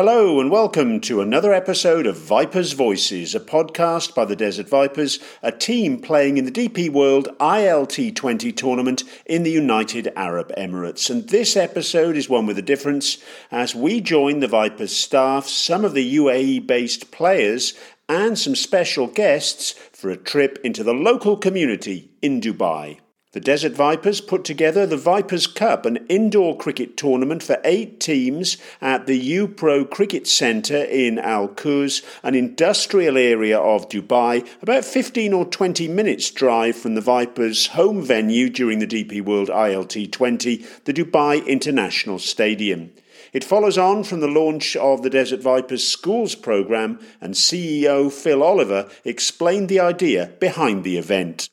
Hello, and welcome to another episode of Vipers Voices, a podcast by the Desert Vipers, a team playing in the DP World ILT20 tournament in the United Arab Emirates. And this episode is one with a difference as we join the Vipers staff, some of the UAE based players, and some special guests for a trip into the local community in Dubai. The Desert Vipers put together the Vipers Cup, an indoor cricket tournament for eight teams at the U-Pro Cricket Centre in Al Quoz, an industrial area of Dubai, about 15 or 20 minutes' drive from the Vipers' home venue during the DP World ILT 20, the Dubai International Stadium. It follows on from the launch of the Desert Vipers Schools programme, and CEO Phil Oliver explained the idea behind the event.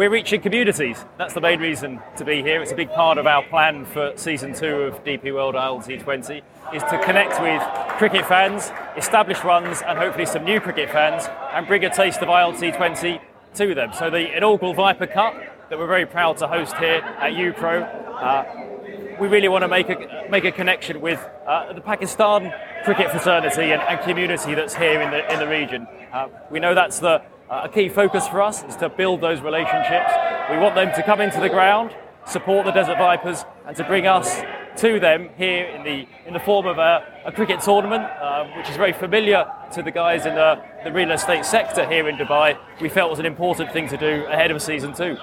We're reaching communities. That's the main reason to be here. It's a big part of our plan for season two of DP World ILT20 is to connect with cricket fans, established ones, and hopefully some new cricket fans, and bring a taste of ILT20 to them. So the inaugural Viper Cup that we're very proud to host here at U-Pro. Uh, we really want to make a make a connection with uh, the Pakistan cricket fraternity and, and, community that's here in the in the region. Uh, we know that's the uh, a key focus for us is to build those relationships. We want them to come into the ground, support the Desert Vipers, and to bring us to them here in the in the form of a, a cricket tournament, um, which is very familiar to the guys in the, the real estate sector here in Dubai. We felt was an important thing to do ahead of season two.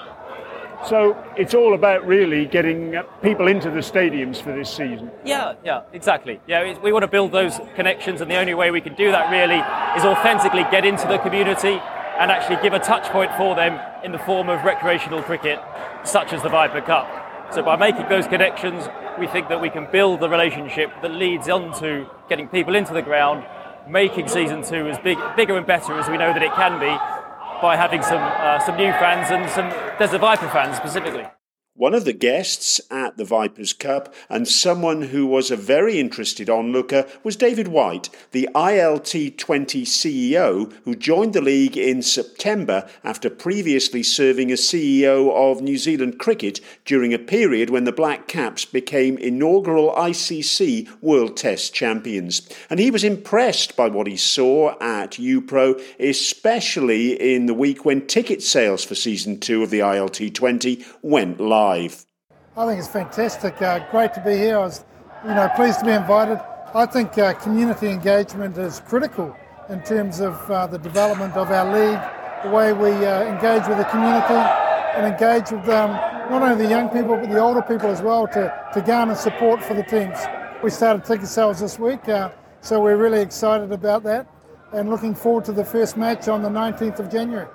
So it's all about really getting people into the stadiums for this season. Yeah, yeah, exactly. Yeah, we want to build those connections, and the only way we can do that really is authentically get into the community and actually give a touch point for them in the form of recreational cricket, such as the Viper Cup. So by making those connections, we think that we can build the relationship that leads on to getting people into the ground, making season two as big, bigger and better as we know that it can be, by having some uh, some new fans and some Desert Viper fans specifically. One of the guests at the Vipers Cup and someone who was a very interested onlooker was David White, the ILT 20 CEO who joined the league in September after previously serving as CEO of New Zealand Cricket during a period when the Black Caps became inaugural ICC World Test champions. And he was impressed by what he saw at U-Pro, especially in the week when ticket sales for season two of the ILT 20 went live? I think it's fantastic. Uh, great to be here. I was, you know, pleased to be invited. I think uh, community engagement is critical in terms of uh, the development of our league, the way we uh, engage with the community and engage with um, not only the young people but the older people as well to, to garner support for the teams. We started ticket sales this week, uh, so we're really excited about that and looking forward to the first match on the 19th of January.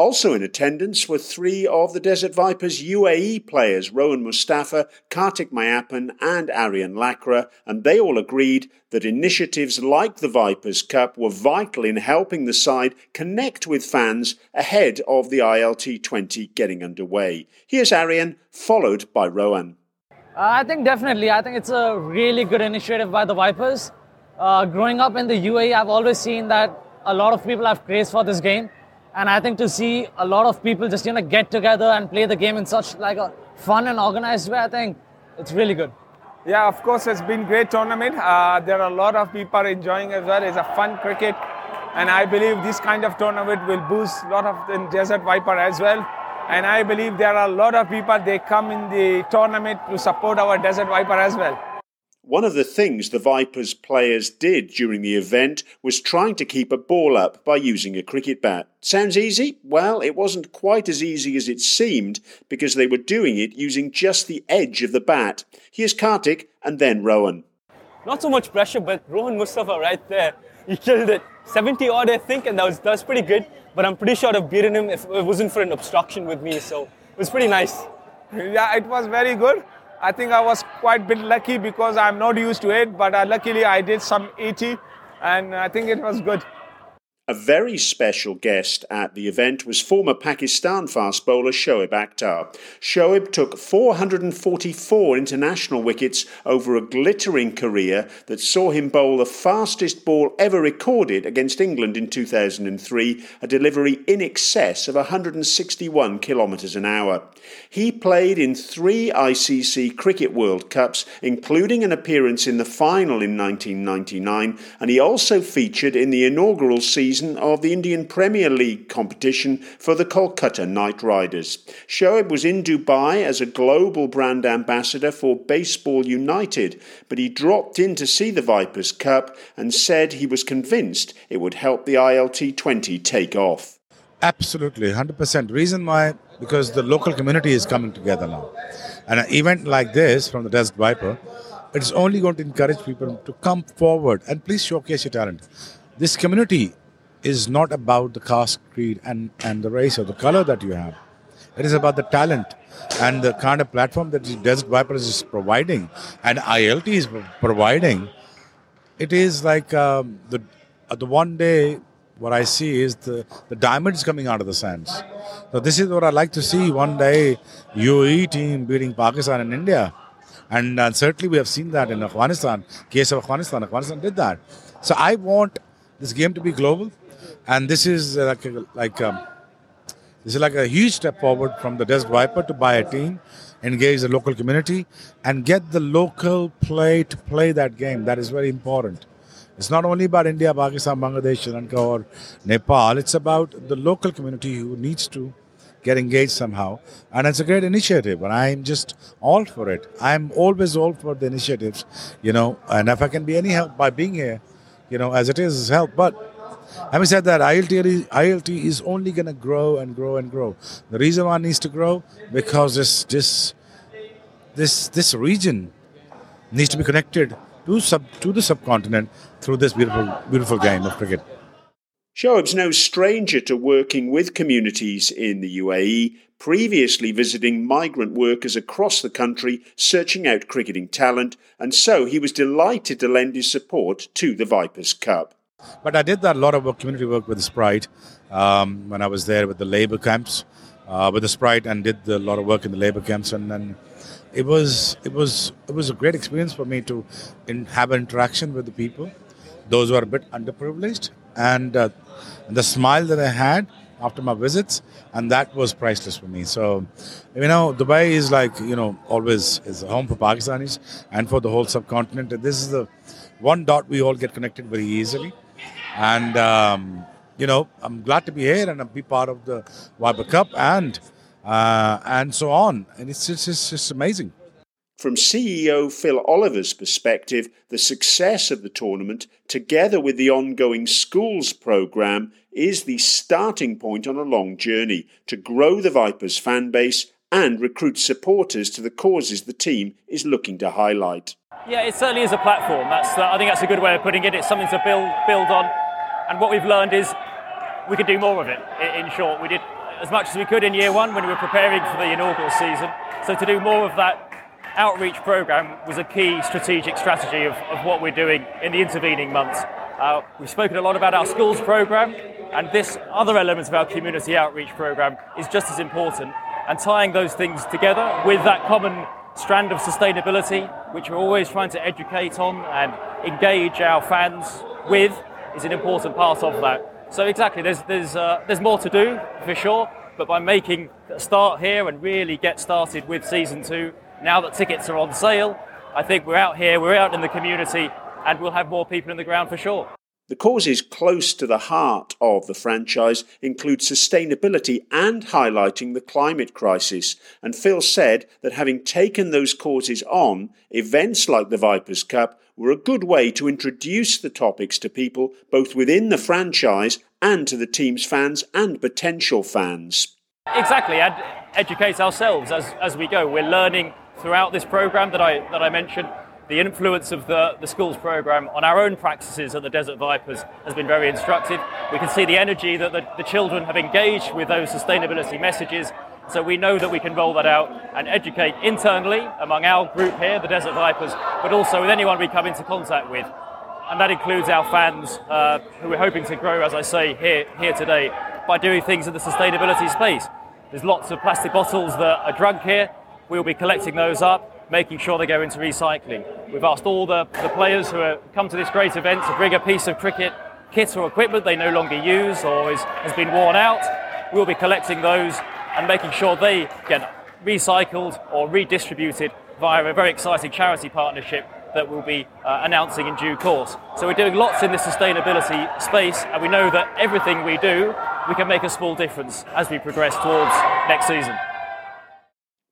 Also in attendance were three of the Desert Vipers UAE players, Rohan Mustafa, Karthik Meiyappan, and Aryan Lakra, and they all agreed that initiatives like the Vipers Cup were vital in helping the side connect with fans ahead of the ILT 20 getting underway. Here's Aryan, followed by Rohan. Uh, I think definitely. I think it's a really good initiative by the Vipers. Uh, growing up in the UAE, I've always seen that a lot of people have craze for this game and I think to see a lot of people just you know get together and play the game in such like a fun and organized way, I think it's really good. Yeah, of course, it's been great tournament. Uh, there are a lot of people enjoying as well. It's a fun cricket, and I believe this kind of tournament will boost a lot of the Desert Viper as well. And I believe there are a lot of people they come in the tournament to support our Desert Viper as well. One of the things the Vipers players did during the event was trying to keep a ball up by using a cricket bat. Sounds easy? Well, it wasn't quite as easy as it seemed because they were doing it using just the edge of the bat. Here's Karthik and then Rohan. Not so much pressure, but Rohan Mustafa right there, he killed it. 70 odd, I think, and that was, that was pretty good. But I'm pretty sure I'd have beaten him if it wasn't for an obstruction with me, so it was pretty nice. Yeah, it was very good. I think I was quite bit lucky because I'm not used to it, but uh, luckily I did some 80 and I think it was good. A very special guest at the event was former Pakistan fast bowler Shoaib Akhtar. Shoaib took 444 international wickets over a glittering career that saw him bowl the fastest ball ever recorded against England in 2003, a delivery in excess of 161 kilometres an hour. He played in three ICC Cricket World Cups, including an appearance in the final in 1999, and he also featured in the inaugural season season of the Indian Premier League competition for the Kolkata Knight Riders. Shoaib was in Dubai as a global brand ambassador for Baseball United, but he dropped in to see the Vipers Cup and said he was convinced it would help the ILT 20 take off. Absolutely, 100%. Reason why? Because the local community is coming together now. And an event like this from the Desert Viper, it's only going to encourage people to come forward and please showcase your talent. This community is not about the caste, creed, and, and the race or the color that you have. It is about the talent and the kind of platform that Desert Vipers is providing and ILT is providing. It is like um, the uh, the one day what I see is the, the diamonds coming out of the sands. So this is what I like to see one day UAE team beating Pakistan and India. And uh, certainly we have seen that in Afghanistan. Case of Afghanistan, Afghanistan did that. So I want this game to be global and this is like a, like um, this is like a huge step forward from the Desert Viper to buy a team, engage the local community, and get the local play to play that game. That is very important. It's not only about India, Pakistan, Bangladesh, Sri Lanka, or Nepal. It's about the local community who needs to get engaged somehow. And it's a great initiative, and I'm just all for it. I'm always all for the initiatives, you know. And if I can be any help by being here, you know, as it is, help. But Having said that, ILT, ILT is only going to grow and grow and grow. The reason why it needs to grow because this this this this region needs to be connected to sub to the subcontinent through this beautiful beautiful game of cricket. Shoaib's no stranger to working with communities in the UAE, previously visiting migrant workers across the country searching out cricketing talent, and so he was delighted to lend his support to the Vipers Cup. But I did that a lot of work, community work with the Sprite um, when I was there with the labor camps, uh, with the Sprite, and did a lot of work in the labor camps, and then it was it was it was a great experience for me to in, have interaction with the people, those who are a bit underprivileged, and, uh, and the smile that I had after my visits, and that was priceless for me. So, you know, Dubai is like you know always is a home for Pakistanis and for the whole subcontinent. And this is the one dot we all get connected very easily. And, um, you know, I'm glad to be here and be part of the Viper Cup and uh, and so on. And it's just, it's just amazing. From CEO Phil Oliver's perspective, the success of the tournament, together with the ongoing schools programme, is the starting point on a long journey to grow the Vipers fan base and recruit supporters to the causes the team is looking to highlight. Yeah, it certainly is a platform. That's uh, I think that's a good way of putting it. It's something to build build on, and what we've learned is we could do more of it. In short, we did as much as we could in year one when we were preparing for the inaugural season. So to do more of that outreach program was a key strategic strategy of, of what we're doing in the intervening months. Uh, we've spoken a lot about our schools program, and this other element of our community outreach program is just as important. And tying those things together with that common strand of sustainability, which we're always trying to educate on and engage our fans with, is an important part of that. So exactly, there's there's uh, there's more to do for sure, but by making a start here and really get started with season two, now that tickets are on sale, I think we're out here, we're out in the community, and we'll have more people in the ground for sure. The causes close to the heart of the franchise include sustainability and highlighting the climate crisis. And Phil said that having taken those causes on, events like the Vipers Cup were a good way to introduce the topics to people both within the franchise and to the team's fans and potential fans. Exactly, and educate ourselves as, as we go. We're learning throughout this program that I, that I mentioned the influence of the, the schools program on our own practices at the Desert Vipers has been very instructive. We can see the energy that the, the children have engaged with those sustainability messages. So we know that we can roll that out and educate internally among our group here, the Desert Vipers, but also with anyone we come into contact with. and that includes our fans uh, who we're hoping to grow, as I say, here, here today by doing things in the sustainability space. There's lots of plastic bottles that are drunk here. We'll be collecting those up, making sure they go into recycling. We've asked all the, the players who have come to this great event to bring a piece of cricket kit or equipment they no longer use or is, has been worn out. We'll be collecting those and making sure they get recycled or redistributed via a very exciting charity partnership that we'll be uh, announcing in due course. So we're doing lots in the sustainability space, and we know that everything we do, we can make a small difference as we progress towards next season.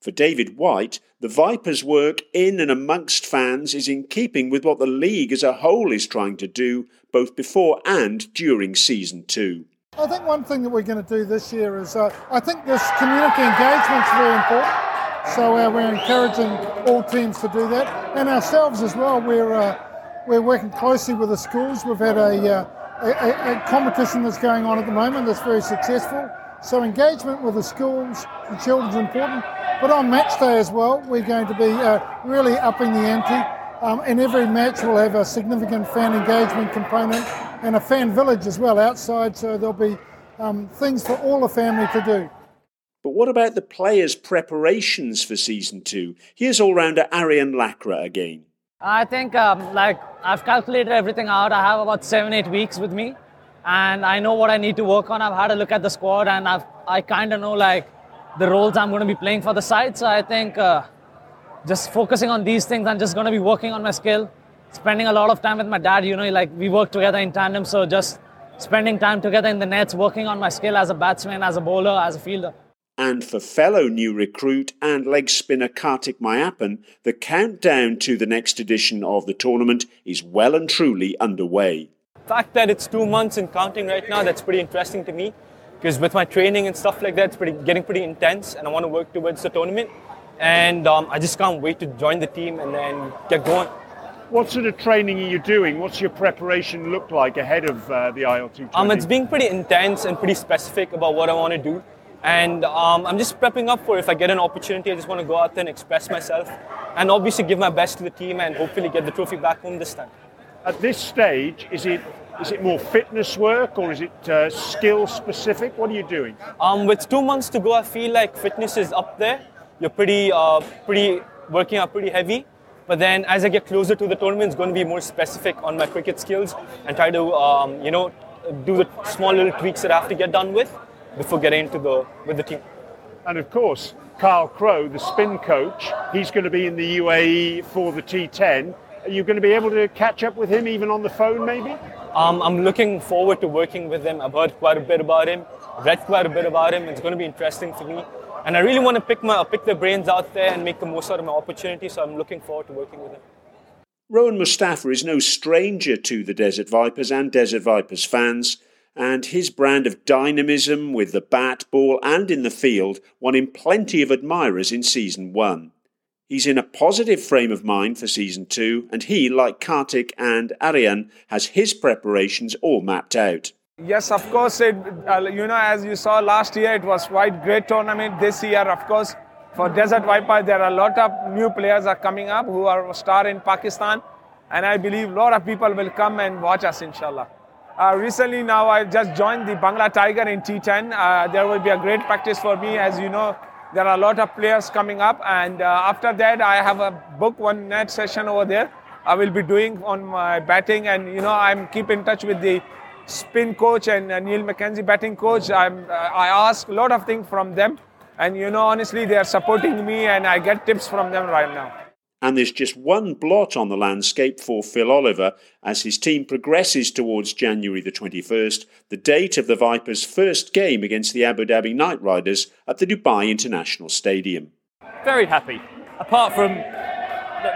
For David White, the Vipers' work in and amongst fans is in keeping with what the league as a whole is trying to do, both before and during season two. I think one thing that we're going to do this year is uh, I think this community engagement is very important. So uh, we're encouraging all teams to do that, and ourselves as well. We're uh, we're working closely with the schools. We've had a, uh, a, a, competition that's going on at the moment that's very successful. So engagement with the schools, the children's important. But on match day as well, we're going to be uh, really upping the ante. Um, and every match will have a significant fan engagement component and a fan village as well outside. So there'll be um, things for all the family to do. But what about the players' preparations for season two? Here's all rounder Aryan Lakra again. I think, um, like, I've calculated everything out. I have about seven, eight weeks with me, and I know what I need to work on. I've had a look at the squad, and I've, I kind of know, like, the roles I'm going to be playing for the side. So I think uh, just focusing on these things, I'm just going to be working on my skill, spending a lot of time with my dad. You know, like, we work together in tandem, so just spending time together in the nets, working on my skill as a batsman, as a bowler, as a fielder and for fellow new recruit and leg spinner Karthik Meiyappan, the countdown to the next edition of the tournament is well and truly underway. The fact that it's two months and counting right now, that's pretty interesting to me because with my training and stuff like that, it's pretty, getting pretty intense and I want to work towards the tournament. And um, I just can't wait to join the team and then get going. What sort of training are you doing? What's your preparation look like ahead of uh, the ILT? Um, it's being pretty intense and pretty specific about what I want to do. And um, I'm just prepping up for if I get an opportunity, I just want to go out there and express myself and obviously give my best to the team and hopefully get the trophy back home this time. At this stage, is it is it more fitness work or is it uh, skill specific? What are you doing? Um, with two months to go, I feel like fitness is up there. You're pretty, uh, pretty working out pretty heavy. But then as I get closer to the tournament, it's going to be more specific on my cricket skills and try to, um, you know, do the small little tweaks that I have to get done with before getting into the with the team. And of course, Carl Crowe, the spin coach, he's going to be in the UAE for the T10. Are you going to be able to catch up with him even on the phone, maybe? Um, I'm looking forward to working with him. I've heard quite a bit about him, read quite a bit about him. It's going to be interesting for me, and I really want to pick my pick their brains out there and make the most out of my opportunity. So I'm looking forward to working with him. Rohan Mustafa is no stranger to the Desert Vipers and Desert Vipers fans and his brand of dynamism with the bat, ball, and in the field won him plenty of admirers in season one. He's in a positive frame of mind for season two, and he, like Karthik and Aryan, has his preparations all mapped out. Yes, of course. It, uh, you know, as you saw last year, it was quite great tournament. This year, of course, for Desert Viper, there are a lot of new players are coming up who are star in Pakistan, and I believe a lot of people will come and watch us, inshallah. Uh, recently, now I just joined the Bangla Tiger in T10. Uh, there will be a great practice for me. As you know, there are a lot of players coming up, and uh, after that, I have a book one net session over there. I will be doing on my batting, and you know, I'm keep in touch with the spin coach and uh, Neil McKenzie batting coach. I'm, uh, I ask a lot of things from them, and you know, honestly, they are supporting me, and I get tips from them right now and there's just one blot on the landscape for Phil Oliver as his team progresses towards January the 21st, the date of the Vipers' first game against the Abu Dhabi Knight Riders at the Dubai International Stadium. Very happy. Apart from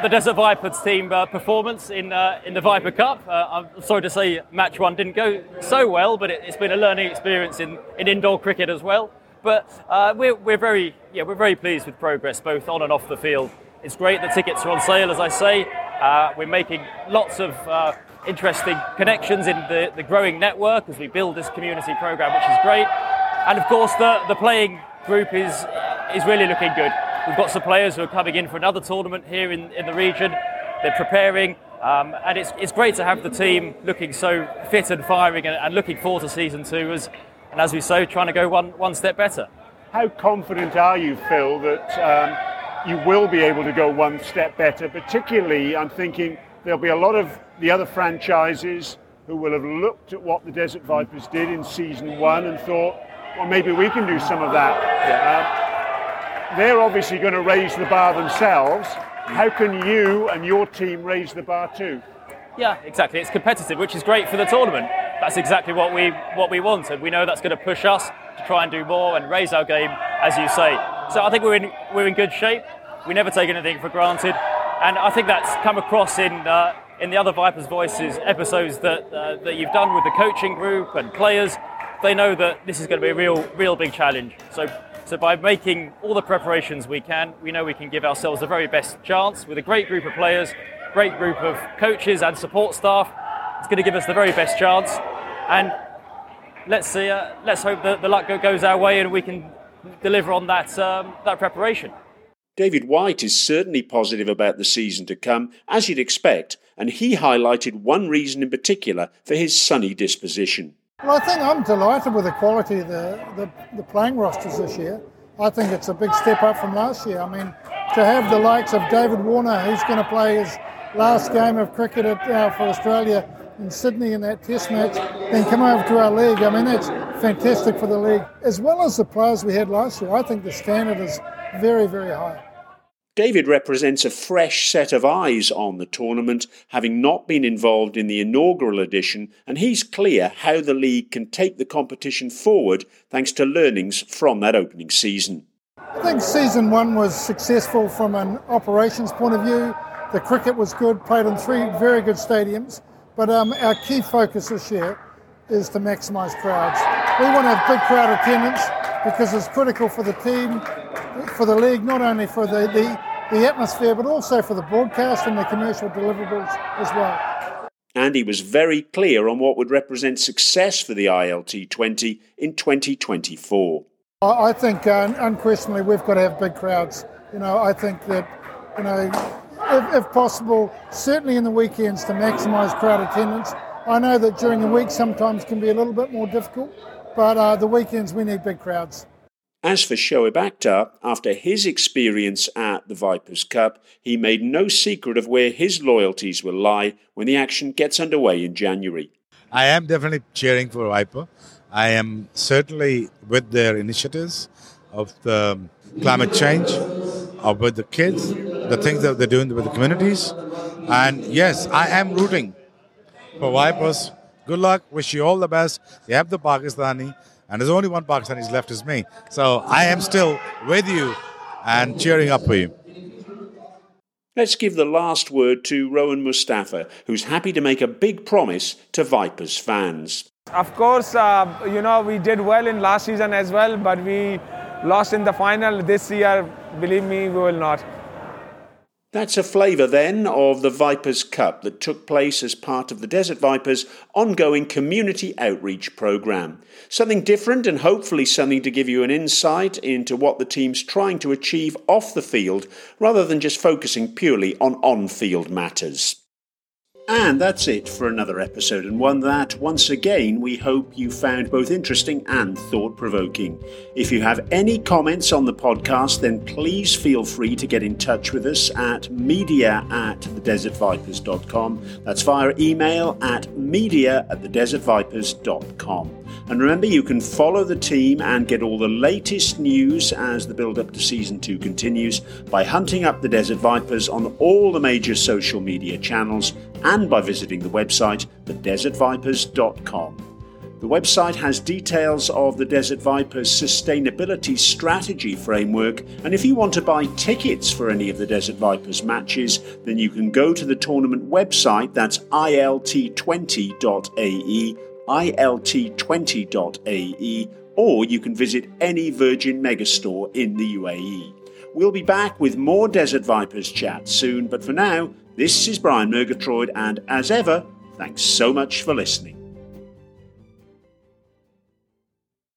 the Desert Vipers team uh, performance in uh, in the Viper Cup, uh, I'm sorry to say match one didn't go so well, but it, has been a learning experience in, in indoor cricket as well. But uh, we're, we're very yeah we're very pleased with progress both on and off the field. It's great the tickets are on sale, as I say. Uh, we're making lots of uh, interesting connections in the, the growing network as we build this community program, which is great. And of course, the, the playing group is, is really looking good. We've got some players who are coming in for another tournament here in, in the region. They're preparing. Um, and it's, it's great to have the team looking so fit and firing and, and looking forward to season two as, and as we say, trying to go one, one step better. How confident are you, Phil, that um, you will be able to go one step better? Particularly, I'm thinking there'll be a lot of the other franchises who will have looked at what the Desert Vipers did in season one and thought, well, maybe we can do some of that. Yeah. Uh, they're obviously going to raise the bar themselves. How can you and your team raise the bar too? Yeah, exactly. It's competitive, which is great for the tournament. That's exactly what we what we want, and we know that's going to push us to try and do more and raise our game, as you say. So I think we're in we're in good shape. We never take anything for granted, and I think that's come across in uh, in the other Vipers Voices episodes that uh, that you've done with the coaching group and players. They know that this is going to be a real real big challenge. So so by making all the preparations we can, we know we can give ourselves the very best chance with a great group of players, great group of coaches and support staff. It's going to give us the very best chance. And let's see, uh, let's hope that the luck goes our way and we can deliver on that, um, that preparation. David White is certainly positive about the season to come, as you'd expect, and he highlighted one reason in particular for his sunny disposition. Well, I think I'm delighted with the quality of the, the, the, playing rosters this year. I think it's a big step up from last year. I mean, to have the likes of David Warner, who's going to play his last game of cricket at, uh, for Australia in Sydney in that test match, then come over to our league. I mean, that's fantastic for the league. As well as the players we had last year, I think the standard is very, very high. David represents a fresh set of eyes on the tournament, having not been involved in the inaugural edition, and he's clear how the league can take the competition forward thanks to learnings from that opening season. I think season one was successful from an operations point of view. The cricket was good, played in three very good stadiums, but um, our key focus this year is to maximise crowds. We want to have big crowd attendance because it's critical for the team for the league, not only for the, the, the atmosphere, but also for the broadcast and the commercial deliverables as well. Andy was very clear on what would represent success for the ILT 20 in 2024. I think uh, unquestionably we've got to have big crowds. You know, I think that, you know, if, if possible, certainly in the weekends to maximise crowd attendance. I know that during the week sometimes can be a little bit more difficult, but uh, the weekends we need big crowds. As for Shoaib Akhtar, after his experience at the Vipers Cup, he made no secret of where his loyalties will lie when the action gets underway in January. I am definitely cheering for Viper. I am certainly with their initiatives of the climate change, of with the kids, the things that they're doing with the communities. And yes, I am rooting for Vipers. Good luck. Wish you all the best. You have the Pakistani and there's only one Pakistani left is me. So I am still with you and cheering up for you. Let's give the last word to Rohan Mustafa, who's happy to make a big promise to Vipers fans. Of course, uh, you know, we did well in last season as well, but we lost in the final. This year, believe me, we will not. That's a flavour then of the Vipers Cup that took place as part of the Desert Vipers' ongoing community outreach programme. Something different and hopefully something to give you an insight into what the team's trying to achieve off the field rather than just focusing purely on on field matters. And that's it for another episode, and one that, once again, we hope you found both interesting and thought provoking. If you have any comments on the podcast, then please feel free to get in touch with us at media at thedesertvipers.com. That's via email at media at thedesertvipers.com. And remember, you can follow the team and get all the latest news as the build up to season two continues by hunting up the Desert Vipers on all the major social media channels and by visiting the website thedesertvipers.com. The website has details of the Desert Vipers sustainability strategy framework, and if you want to buy tickets for any of the Desert Vipers matches, then you can go to the tournament website, that's ilt20.ae, ilt20.ae, or you can visit any Virgin Megastore in the UAE. We'll be back with more Desert Vipers chat soon, but for now, this is Brian Murgatroyd, and as ever, thanks so much for listening.